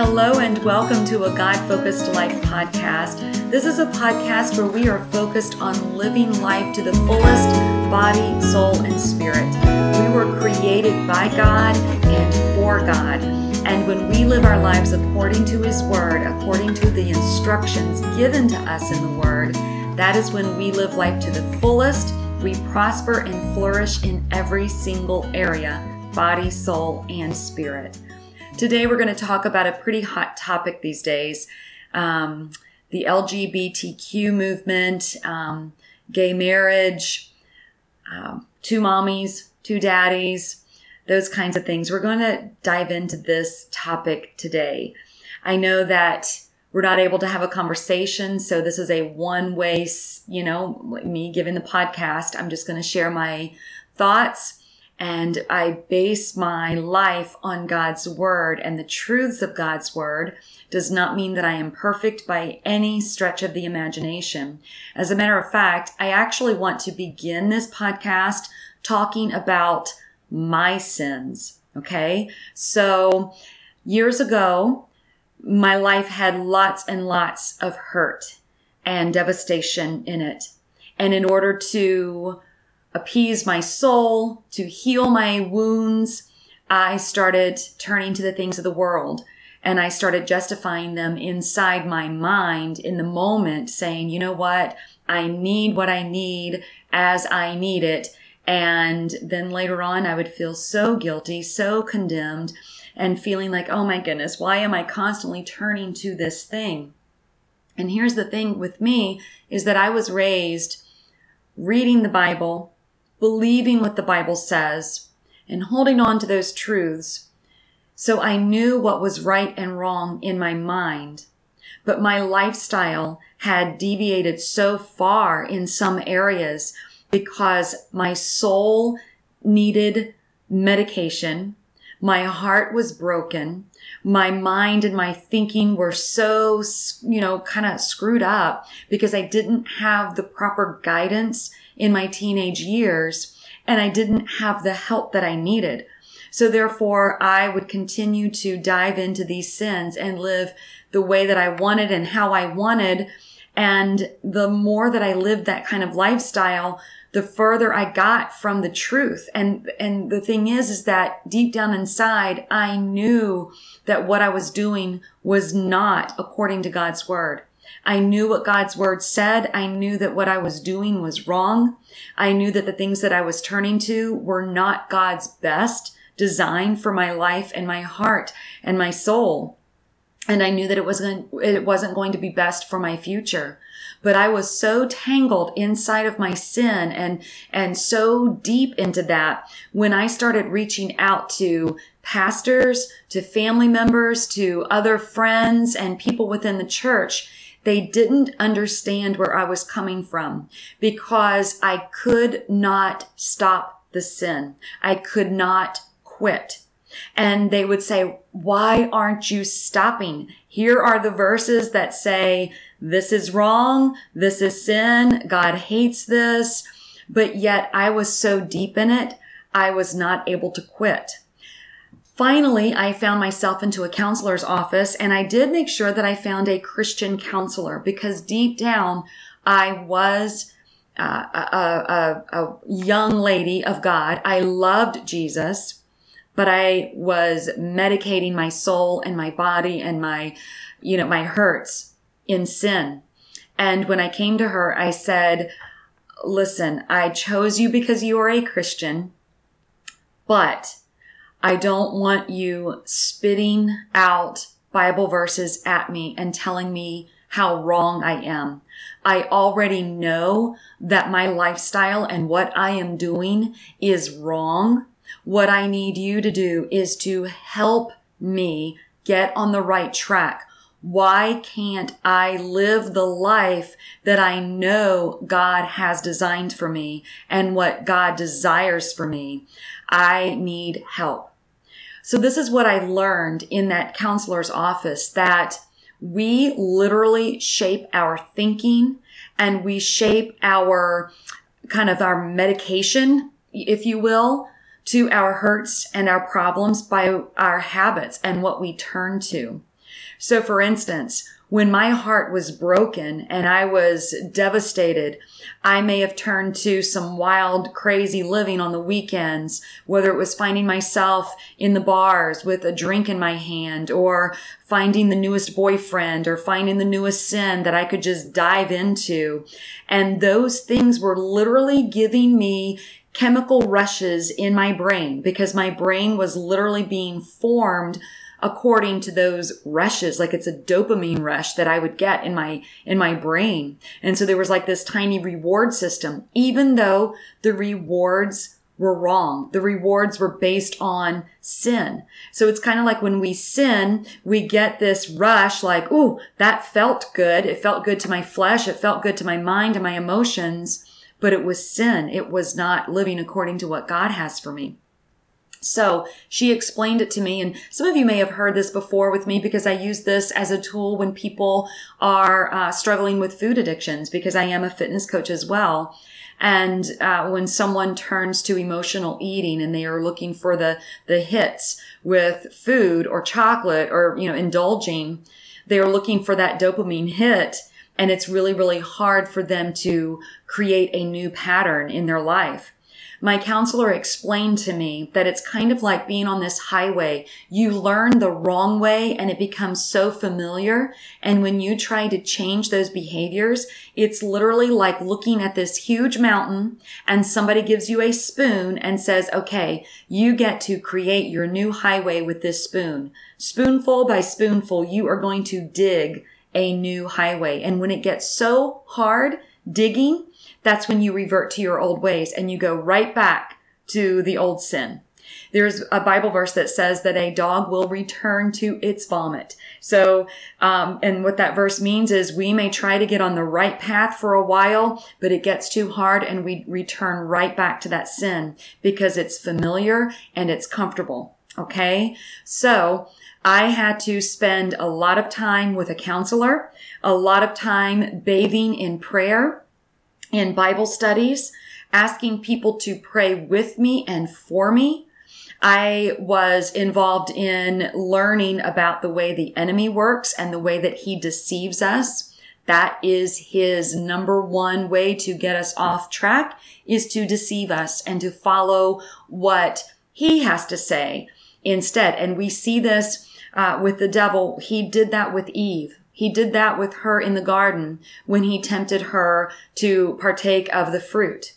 Hello, and welcome to a God Focused Life podcast. This is a podcast where we are focused on living life to the fullest body, soul, and spirit. We were created by God and for God. And when we live our lives according to His Word, according to the instructions given to us in the Word, that is when we live life to the fullest. We prosper and flourish in every single area body, soul, and spirit. Today, we're going to talk about a pretty hot topic these days um, the LGBTQ movement, um, gay marriage, um, two mommies, two daddies, those kinds of things. We're going to dive into this topic today. I know that we're not able to have a conversation. So this is a one way, you know, me giving the podcast. I'm just going to share my thoughts and I base my life on God's word and the truths of God's word does not mean that I am perfect by any stretch of the imagination. As a matter of fact, I actually want to begin this podcast talking about my sins. Okay. So years ago, my life had lots and lots of hurt and devastation in it. And in order to appease my soul, to heal my wounds, I started turning to the things of the world and I started justifying them inside my mind in the moment, saying, you know what? I need what I need as I need it. And then later on, I would feel so guilty, so condemned, and feeling like, oh my goodness, why am I constantly turning to this thing? And here's the thing with me is that I was raised reading the Bible, believing what the Bible says and holding on to those truths. So I knew what was right and wrong in my mind, but my lifestyle had deviated so far in some areas because my soul needed medication. My heart was broken. My mind and my thinking were so, you know, kind of screwed up because I didn't have the proper guidance in my teenage years and I didn't have the help that I needed. So therefore I would continue to dive into these sins and live the way that I wanted and how I wanted. And the more that I lived that kind of lifestyle, the further I got from the truth. And, and the thing is, is that deep down inside, I knew that what I was doing was not according to God's word. I knew what God's word said. I knew that what I was doing was wrong. I knew that the things that I was turning to were not God's best design for my life and my heart and my soul. And I knew that it wasn't, it wasn't going to be best for my future. But I was so tangled inside of my sin and, and so deep into that when I started reaching out to pastors, to family members, to other friends and people within the church they didn't understand where I was coming from because I could not stop the sin. I could not quit. And they would say, why aren't you stopping? Here are the verses that say, this is wrong. This is sin. God hates this. But yet I was so deep in it, I was not able to quit. Finally, I found myself into a counselor's office and I did make sure that I found a Christian counselor because deep down I was uh, a, a, a young lady of God. I loved Jesus, but I was medicating my soul and my body and my, you know, my hurts in sin. And when I came to her, I said, listen, I chose you because you are a Christian, but I don't want you spitting out Bible verses at me and telling me how wrong I am. I already know that my lifestyle and what I am doing is wrong. What I need you to do is to help me get on the right track. Why can't I live the life that I know God has designed for me and what God desires for me? I need help. So this is what I learned in that counselor's office that we literally shape our thinking and we shape our kind of our medication, if you will, to our hurts and our problems by our habits and what we turn to. So for instance, when my heart was broken and I was devastated, I may have turned to some wild, crazy living on the weekends, whether it was finding myself in the bars with a drink in my hand or finding the newest boyfriend or finding the newest sin that I could just dive into. And those things were literally giving me chemical rushes in my brain because my brain was literally being formed according to those rushes like it's a dopamine rush that i would get in my in my brain and so there was like this tiny reward system even though the rewards were wrong. The rewards were based on sin. So it's kind of like when we sin, we get this rush like, ooh, that felt good. It felt good to my flesh. It felt good to my mind and my emotions, but it was sin. It was not living according to what God has for me. So she explained it to me, and some of you may have heard this before with me because I use this as a tool when people are uh, struggling with food addictions because I am a fitness coach as well. And uh, when someone turns to emotional eating and they are looking for the the hits with food or chocolate or you know indulging, they are looking for that dopamine hit. And it's really, really hard for them to create a new pattern in their life my counselor explained to me that it's kind of like being on this highway. You learn the wrong way and it becomes so familiar. And when you try to change those behaviors, it's literally like looking at this huge mountain and somebody gives you a spoon and says, okay, you get to create your new highway with this spoon. Spoonful by spoonful, you are going to dig a new highway. And when it gets so hard digging, that's when you revert to your old ways and you go right back to the old sin. There's a Bible verse that says that a dog will return to its vomit. So, um, and what that verse means is we may try to get on the right path for a while, but it gets too hard and we return right back to that sin because it's familiar and it's comfortable. Okay. So I had to spend a lot of time with a counselor, a lot of time bathing in prayer in Bible studies, asking people to pray with me and for me. I was involved in learning about the way the enemy works and the way that he deceives us. That is his number one way to get us off track is to deceive us and to follow what he has to say instead. And we see this uh, with the devil. He did that with Eve. He did that with her in the garden when he tempted her to partake of the fruit.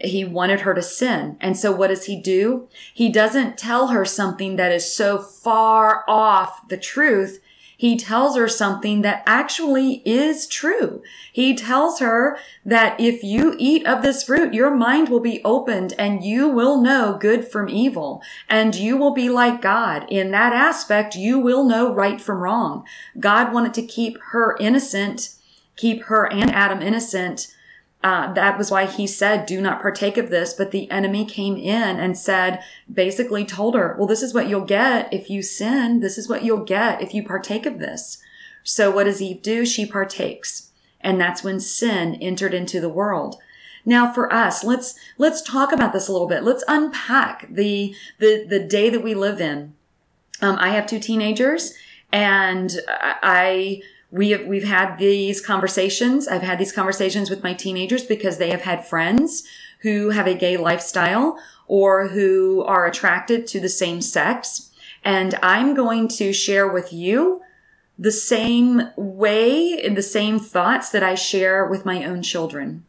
He wanted her to sin. And so what does he do? He doesn't tell her something that is so far off the truth he tells her something that actually is true. He tells her that if you eat of this fruit, your mind will be opened and you will know good from evil and you will be like God. In that aspect, you will know right from wrong. God wanted to keep her innocent, keep her and Adam innocent uh, that was why he said, do not partake of this. But the enemy came in and said, basically told her, well, this is what you'll get if you sin. This is what you'll get if you partake of this. So what does Eve do? She partakes. And that's when sin entered into the world. Now for us, let's, let's talk about this a little bit. Let's unpack the, the, the day that we live in. Um, I have two teenagers and I, we have, we've had these conversations. I've had these conversations with my teenagers because they have had friends who have a gay lifestyle or who are attracted to the same sex. And I'm going to share with you the same way and the same thoughts that I share with my own children.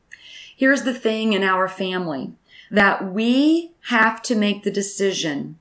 Here's the thing in our family that we have to make the decision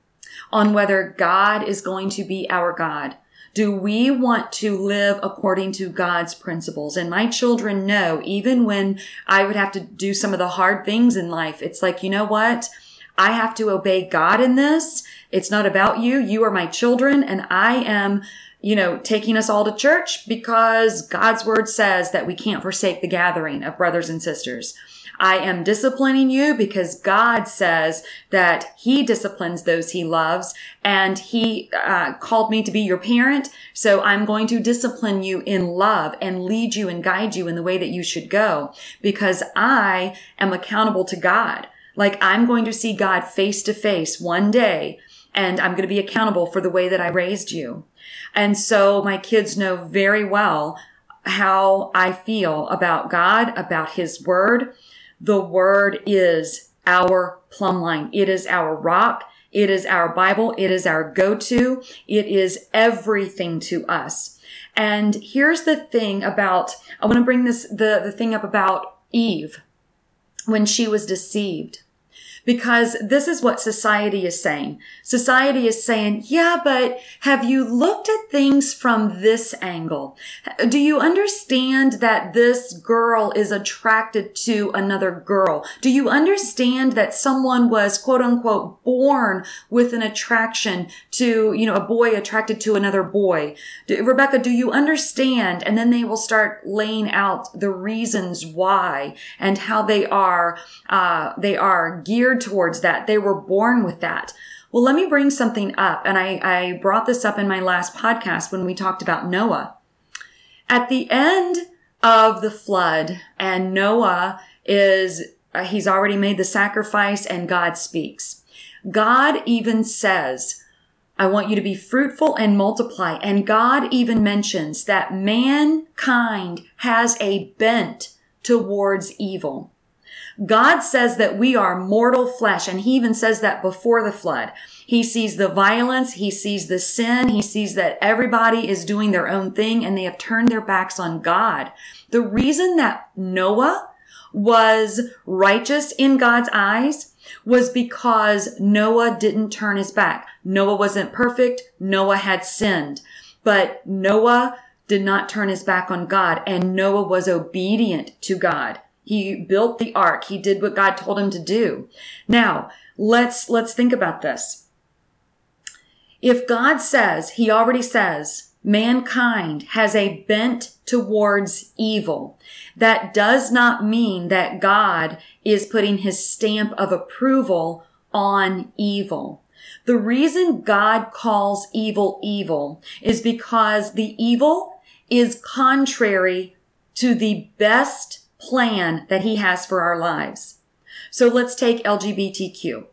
on whether God is going to be our God do we want to live according to God's principles? And my children know, even when I would have to do some of the hard things in life, it's like, you know what? I have to obey God in this. It's not about you. You are my children and I am you know, taking us all to church because God's word says that we can't forsake the gathering of brothers and sisters. I am disciplining you because God says that he disciplines those he loves and he uh, called me to be your parent. So I'm going to discipline you in love and lead you and guide you in the way that you should go because I am accountable to God. Like I'm going to see God face to face one day and I'm going to be accountable for the way that I raised you. And so my kids know very well how I feel about God, about his word. The word is our plumb line. It is our rock. It is our Bible. It is our go-to. It is everything to us. And here's the thing about, I want to bring this, the, the thing up about Eve when she was deceived because this is what society is saying. Society is saying, yeah, but have you looked at things from this angle? Do you understand that this girl is attracted to another girl? Do you understand that someone was quote unquote born with an attraction to, you know, a boy attracted to another boy? Do, Rebecca, do you understand? And then they will start laying out the reasons why and how they are, uh, they are geared towards that. They were born with that. Well, let me bring something up. And I, I brought this up in my last podcast when we talked about Noah. At the end of the flood and Noah is, uh, he's already made the sacrifice and God speaks. God even says, I want you to be fruitful and multiply. And God even mentions that mankind has a bent towards evil. God says that we are mortal flesh, and he even says that before the flood. He sees the violence, he sees the sin, he sees that everybody is doing their own thing and they have turned their backs on God. The reason that Noah was righteous in God's eyes was because Noah didn't turn his back. Noah wasn't perfect. Noah had sinned, but Noah did not turn his back on God and Noah was obedient to God. He built the ark. He did what God told him to do. Now, let's, let's think about this. If God says, he already says, mankind has a bent towards evil, that does not mean that God is putting his stamp of approval on evil. The reason God calls evil evil is because the evil is contrary to the best plan that he has for our lives. So let's take LGBTQ.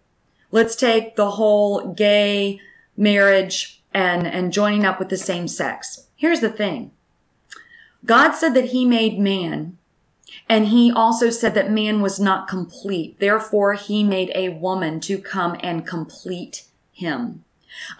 Let's take the whole gay marriage and, and joining up with the same sex. Here's the thing. God said that he made man and he also said that man was not complete. Therefore, he made a woman to come and complete him.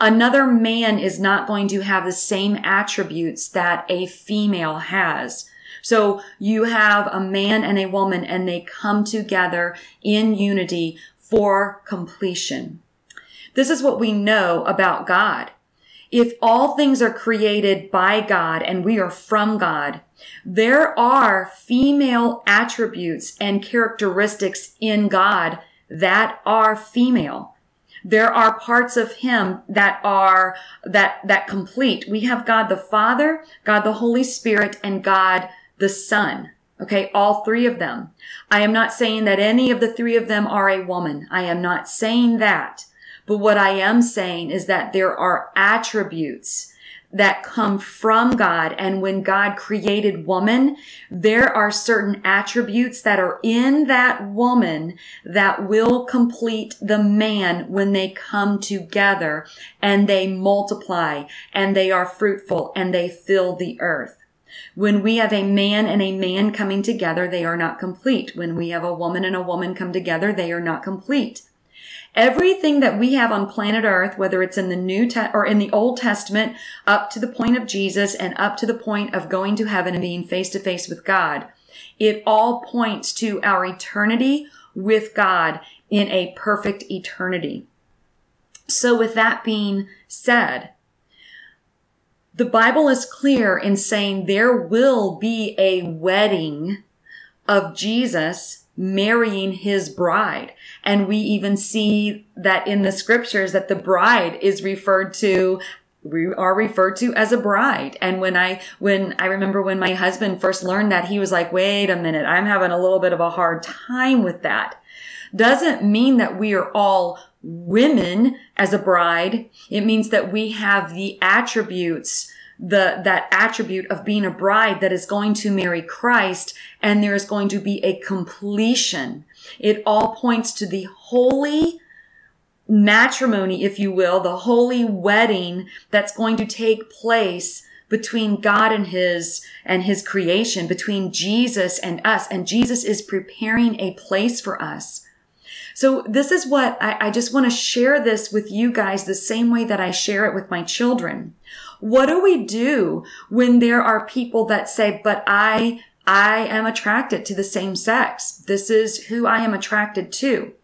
Another man is not going to have the same attributes that a female has. So you have a man and a woman and they come together in unity for completion. This is what we know about God. If all things are created by God and we are from God, there are female attributes and characteristics in God that are female. There are parts of him that are, that, that complete. We have God the Father, God the Holy Spirit, and God the Son. Okay, all three of them. I am not saying that any of the three of them are a woman. I am not saying that. But what I am saying is that there are attributes that come from God. And when God created woman, there are certain attributes that are in that woman that will complete the man when they come together and they multiply and they are fruitful and they fill the earth. When we have a man and a man coming together, they are not complete. When we have a woman and a woman come together, they are not complete. Everything that we have on planet earth, whether it's in the New Te- or in the Old Testament, up to the point of Jesus and up to the point of going to heaven and being face to face with God, it all points to our eternity with God in a perfect eternity. So with that being said, the Bible is clear in saying there will be a wedding of Jesus marrying his bride. And we even see that in the scriptures that the bride is referred to we are referred to as a bride. And when I, when I remember when my husband first learned that, he was like, wait a minute, I'm having a little bit of a hard time with that. Doesn't mean that we are all women as a bride. It means that we have the attributes the that attribute of being a bride that is going to marry Christ and there is going to be a completion. It all points to the holy matrimony, if you will, the holy wedding that's going to take place between God and his and his creation, between Jesus and us. And Jesus is preparing a place for us. So this is what I, I just want to share this with you guys the same way that I share it with my children. What do we do when there are people that say, but I, I am attracted to the same sex. This is who I am attracted to.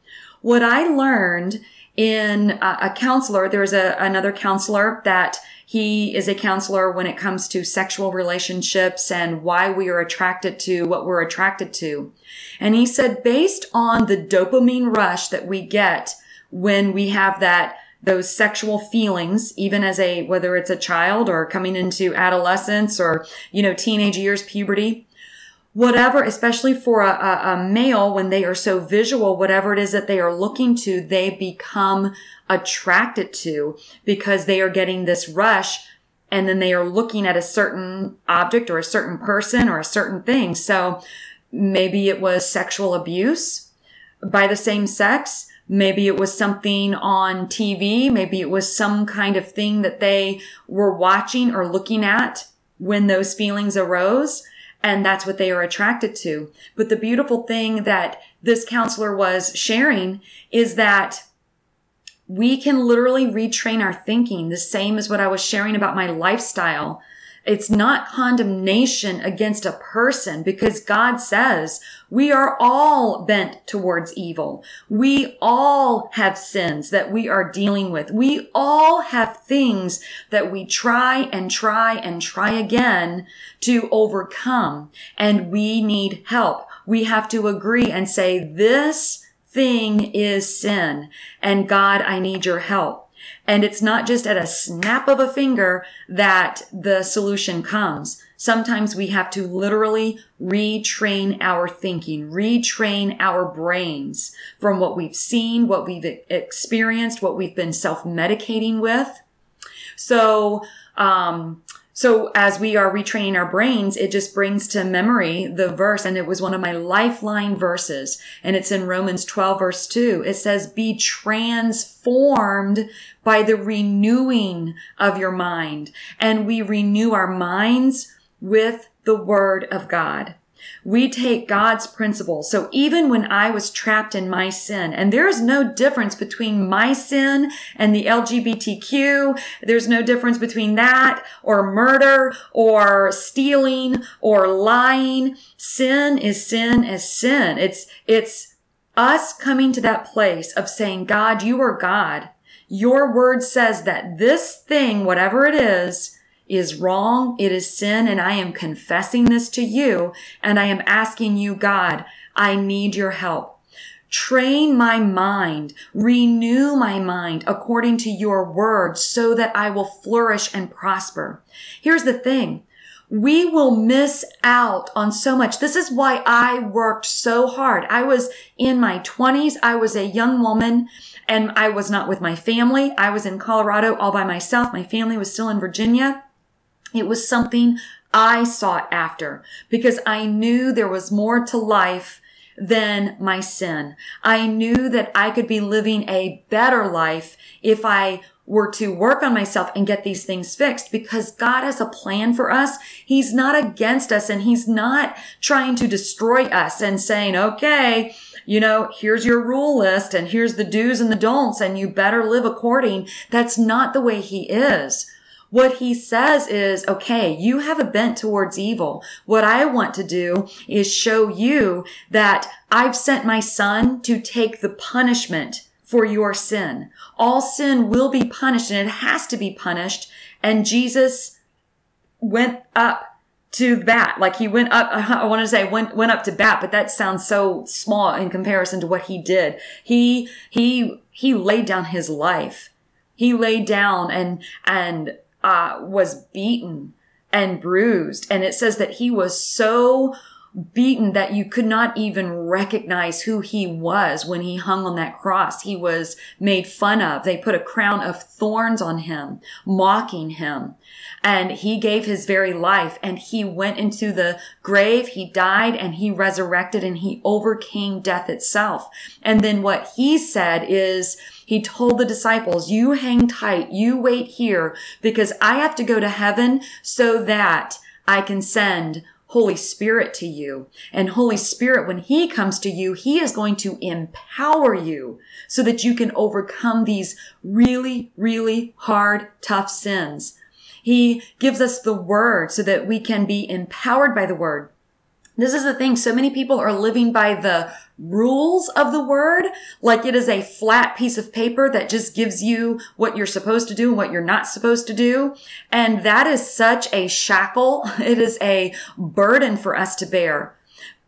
What I learned in a, a counselor, there's a, another counselor that he is a counselor when it comes to sexual relationships and why we are attracted to what we're attracted to. And he said, based on the dopamine rush that we get when we have that those sexual feelings, even as a, whether it's a child or coming into adolescence or, you know, teenage years, puberty, whatever, especially for a, a, a, male, when they are so visual, whatever it is that they are looking to, they become attracted to because they are getting this rush and then they are looking at a certain object or a certain person or a certain thing. So maybe it was sexual abuse by the same sex. Maybe it was something on TV. Maybe it was some kind of thing that they were watching or looking at when those feelings arose. And that's what they are attracted to. But the beautiful thing that this counselor was sharing is that we can literally retrain our thinking the same as what I was sharing about my lifestyle. It's not condemnation against a person because God says we are all bent towards evil. We all have sins that we are dealing with. We all have things that we try and try and try again to overcome. And we need help. We have to agree and say, this thing is sin. And God, I need your help. And it's not just at a snap of a finger that the solution comes. Sometimes we have to literally retrain our thinking, retrain our brains from what we've seen, what we've experienced, what we've been self-medicating with. So, um, so as we are retraining our brains, it just brings to memory the verse. And it was one of my lifeline verses. And it's in Romans 12 verse 2. It says, be transformed by the renewing of your mind. And we renew our minds with the word of God. We take God's principles. So even when I was trapped in my sin, and there is no difference between my sin and the LGBTQ, there's no difference between that or murder or stealing or lying. Sin is sin is sin. It's, it's us coming to that place of saying, God, you are God. Your word says that this thing, whatever it is, is wrong. It is sin. And I am confessing this to you. And I am asking you, God, I need your help. Train my mind, renew my mind according to your word so that I will flourish and prosper. Here's the thing. We will miss out on so much. This is why I worked so hard. I was in my twenties. I was a young woman and I was not with my family. I was in Colorado all by myself. My family was still in Virginia. It was something I sought after because I knew there was more to life than my sin. I knew that I could be living a better life if I were to work on myself and get these things fixed because God has a plan for us. He's not against us and he's not trying to destroy us and saying, okay, you know, here's your rule list and here's the do's and the don'ts and you better live according. That's not the way he is. What he says is, okay, you have a bent towards evil. What I want to do is show you that I've sent my son to take the punishment for your sin. All sin will be punished and it has to be punished. And Jesus went up to bat. Like he went up, uh-huh, I want to say went, went up to bat, but that sounds so small in comparison to what he did. He, he, he laid down his life. He laid down and, and uh, was beaten and bruised. And it says that he was so beaten that you could not even recognize who he was when he hung on that cross. He was made fun of. They put a crown of thorns on him, mocking him. And he gave his very life and he went into the grave. He died and he resurrected and he overcame death itself. And then what he said is, he told the disciples, you hang tight, you wait here because I have to go to heaven so that I can send Holy Spirit to you. And Holy Spirit, when He comes to you, He is going to empower you so that you can overcome these really, really hard, tough sins. He gives us the word so that we can be empowered by the word. This is the thing. So many people are living by the rules of the word, like it is a flat piece of paper that just gives you what you're supposed to do and what you're not supposed to do. And that is such a shackle. It is a burden for us to bear.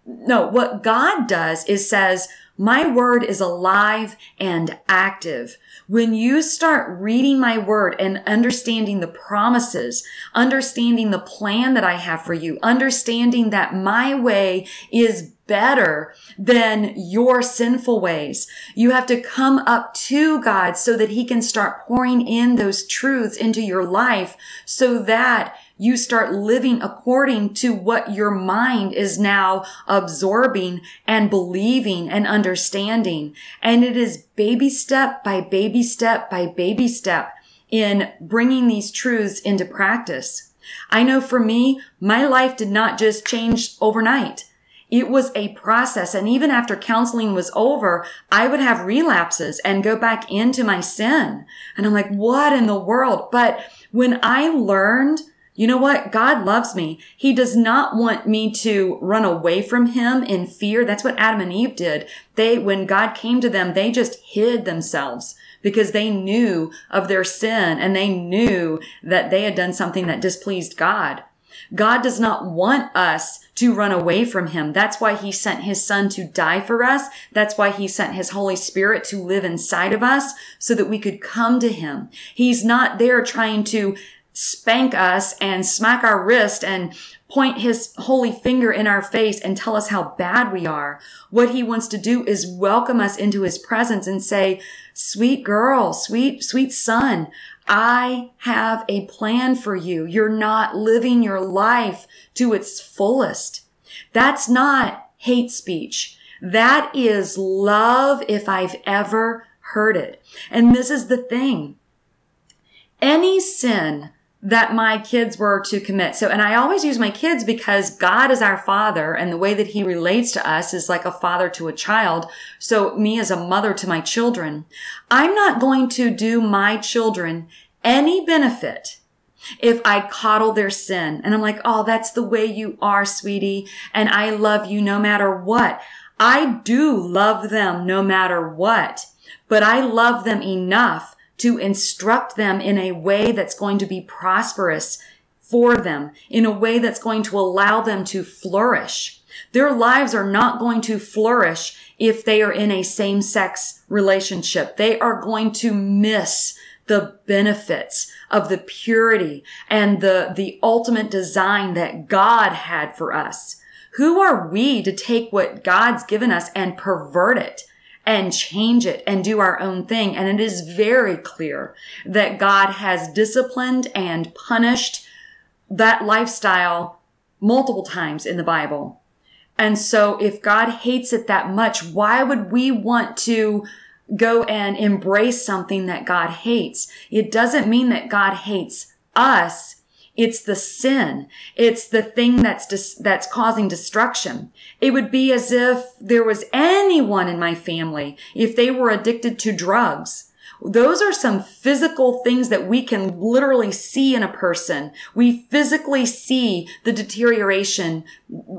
No, what God does is says, my word is alive and active. When you start reading my word and understanding the promises, understanding the plan that I have for you, understanding that my way is better than your sinful ways. You have to come up to God so that he can start pouring in those truths into your life so that you start living according to what your mind is now absorbing and believing and understanding. And it is baby step by baby step by baby step in bringing these truths into practice. I know for me, my life did not just change overnight. It was a process. And even after counseling was over, I would have relapses and go back into my sin. And I'm like, what in the world? But when I learned you know what? God loves me. He does not want me to run away from him in fear. That's what Adam and Eve did. They, when God came to them, they just hid themselves because they knew of their sin and they knew that they had done something that displeased God. God does not want us to run away from him. That's why he sent his son to die for us. That's why he sent his Holy Spirit to live inside of us so that we could come to him. He's not there trying to spank us and smack our wrist and point his holy finger in our face and tell us how bad we are. What he wants to do is welcome us into his presence and say, sweet girl, sweet, sweet son, I have a plan for you. You're not living your life to its fullest. That's not hate speech. That is love if I've ever heard it. And this is the thing. Any sin that my kids were to commit. So, and I always use my kids because God is our father and the way that he relates to us is like a father to a child. So me as a mother to my children, I'm not going to do my children any benefit if I coddle their sin and I'm like, Oh, that's the way you are, sweetie. And I love you no matter what. I do love them no matter what, but I love them enough to instruct them in a way that's going to be prosperous for them, in a way that's going to allow them to flourish. Their lives are not going to flourish if they are in a same sex relationship. They are going to miss the benefits of the purity and the, the ultimate design that God had for us. Who are we to take what God's given us and pervert it? And change it and do our own thing. And it is very clear that God has disciplined and punished that lifestyle multiple times in the Bible. And so if God hates it that much, why would we want to go and embrace something that God hates? It doesn't mean that God hates us. It's the sin. It's the thing that's dis- that's causing destruction. It would be as if there was anyone in my family if they were addicted to drugs. Those are some physical things that we can literally see in a person. We physically see the deterioration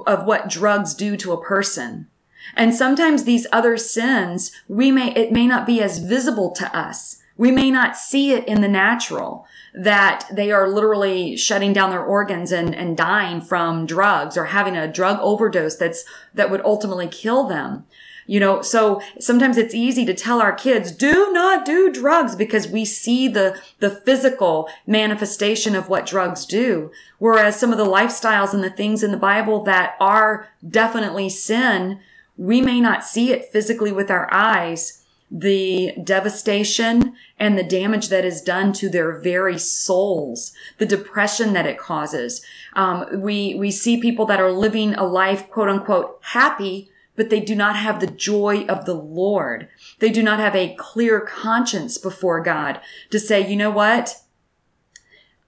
of what drugs do to a person. And sometimes these other sins, we may, it may not be as visible to us. We may not see it in the natural that they are literally shutting down their organs and, and dying from drugs or having a drug overdose that's, that would ultimately kill them. You know, so sometimes it's easy to tell our kids, do not do drugs because we see the, the physical manifestation of what drugs do. Whereas some of the lifestyles and the things in the Bible that are definitely sin, we may not see it physically with our eyes. The devastation and the damage that is done to their very souls, the depression that it causes. Um, we, we see people that are living a life, quote unquote, happy, but they do not have the joy of the Lord. They do not have a clear conscience before God to say, you know what?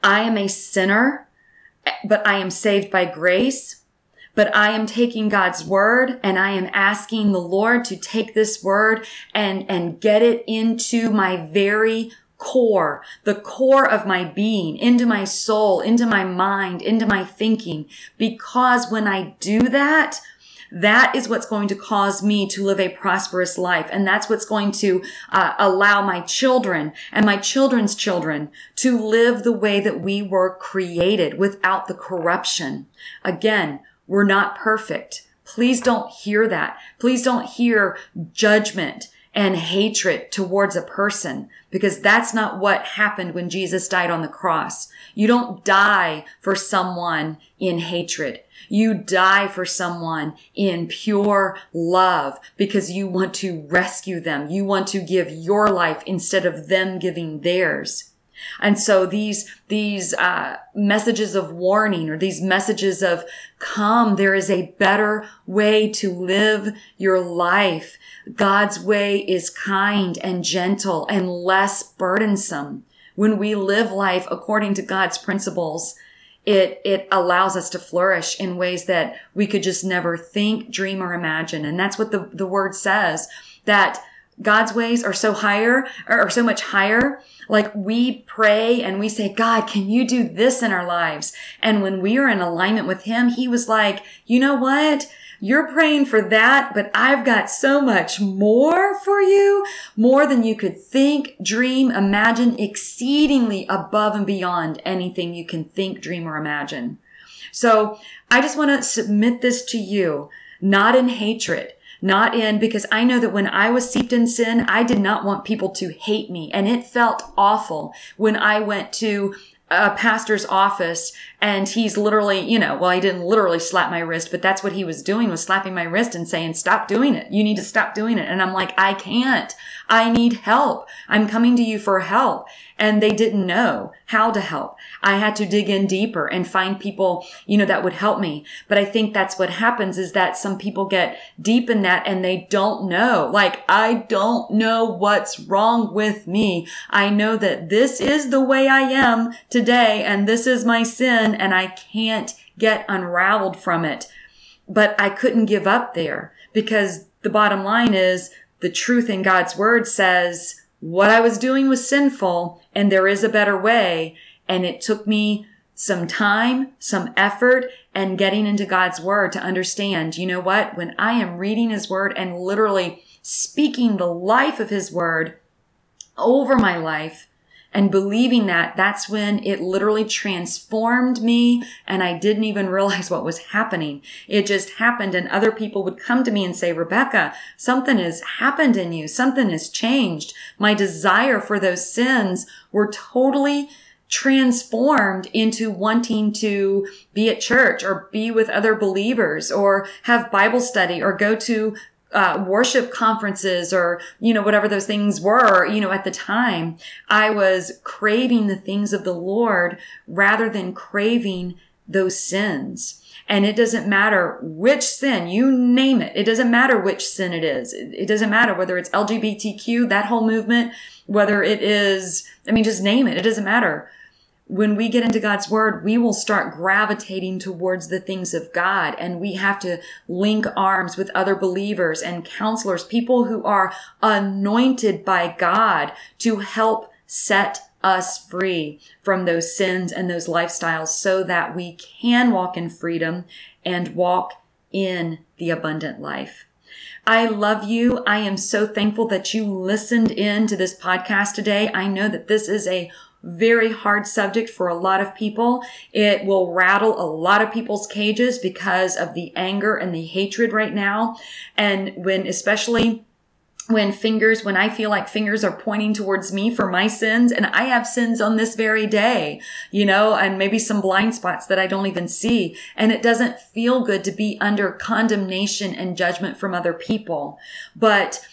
I am a sinner, but I am saved by grace. But I am taking God's word and I am asking the Lord to take this word and, and get it into my very core, the core of my being, into my soul, into my mind, into my thinking. Because when I do that, that is what's going to cause me to live a prosperous life. And that's what's going to uh, allow my children and my children's children to live the way that we were created without the corruption. Again, we're not perfect. Please don't hear that. Please don't hear judgment and hatred towards a person because that's not what happened when Jesus died on the cross. You don't die for someone in hatred. You die for someone in pure love because you want to rescue them. You want to give your life instead of them giving theirs. And so these, these, uh, messages of warning or these messages of come, there is a better way to live your life. God's way is kind and gentle and less burdensome. When we live life according to God's principles, it, it allows us to flourish in ways that we could just never think, dream, or imagine. And that's what the, the word says that God's ways are so higher or so much higher. Like we pray and we say, God, can you do this in our lives? And when we are in alignment with him, he was like, you know what? You're praying for that, but I've got so much more for you, more than you could think, dream, imagine, exceedingly above and beyond anything you can think, dream, or imagine. So I just want to submit this to you, not in hatred, not in because I know that when I was seeped in sin, I did not want people to hate me. And it felt awful when I went to a pastor's office and he's literally, you know, well, he didn't literally slap my wrist, but that's what he was doing was slapping my wrist and saying, stop doing it. You need to stop doing it. And I'm like, I can't. I need help. I'm coming to you for help. And they didn't know how to help. I had to dig in deeper and find people, you know, that would help me. But I think that's what happens is that some people get deep in that and they don't know. Like, I don't know what's wrong with me. I know that this is the way I am today and this is my sin and I can't get unraveled from it. But I couldn't give up there because the bottom line is the truth in God's word says what I was doing was sinful and there is a better way. And it took me some time, some effort and getting into God's word to understand, you know what? When I am reading his word and literally speaking the life of his word over my life, and believing that, that's when it literally transformed me and I didn't even realize what was happening. It just happened and other people would come to me and say, Rebecca, something has happened in you. Something has changed. My desire for those sins were totally transformed into wanting to be at church or be with other believers or have Bible study or go to uh, worship conferences or, you know, whatever those things were, you know, at the time, I was craving the things of the Lord rather than craving those sins. And it doesn't matter which sin, you name it. It doesn't matter which sin it is. It, it doesn't matter whether it's LGBTQ, that whole movement, whether it is, I mean, just name it. It doesn't matter when we get into God's word, we will start gravitating towards the things of God and we have to link arms with other believers and counselors, people who are anointed by God to help set us free from those sins and those lifestyles so that we can walk in freedom and walk in the abundant life. I love you. I am so thankful that you listened in to this podcast today. I know that this is a very hard subject for a lot of people. It will rattle a lot of people's cages because of the anger and the hatred right now. And when, especially when fingers, when I feel like fingers are pointing towards me for my sins, and I have sins on this very day, you know, and maybe some blind spots that I don't even see. And it doesn't feel good to be under condemnation and judgment from other people. But,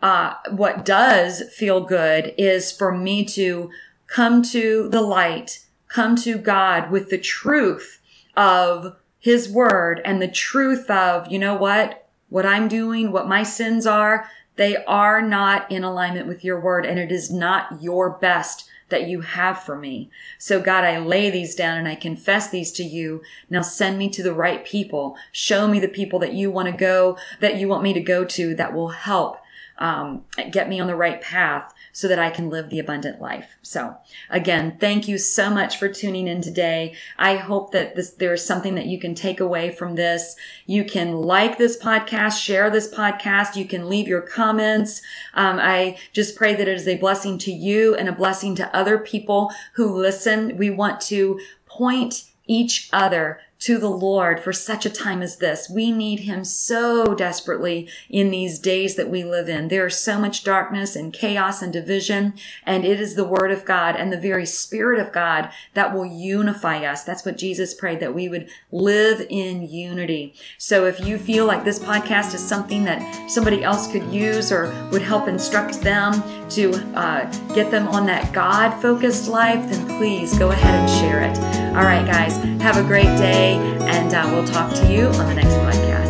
uh, what does feel good is for me to come to the light, come to God with the truth of his word and the truth of, you know what? What I'm doing, what my sins are, they are not in alignment with your word and it is not your best that you have for me. So God, I lay these down and I confess these to you. Now send me to the right people. Show me the people that you want to go, that you want me to go to that will help um, get me on the right path so that I can live the abundant life. So again, thank you so much for tuning in today. I hope that this, there is something that you can take away from this. You can like this podcast, share this podcast. You can leave your comments. Um, I just pray that it is a blessing to you and a blessing to other people who listen. We want to point each other to the Lord for such a time as this. We need him so desperately in these days that we live in. There is so much darkness and chaos and division, and it is the word of God and the very spirit of God that will unify us. That's what Jesus prayed, that we would live in unity. So if you feel like this podcast is something that somebody else could use or would help instruct them to uh, get them on that God focused life, then please go ahead and share it. All right, guys, have a great day, and uh, we'll talk to you on the next podcast.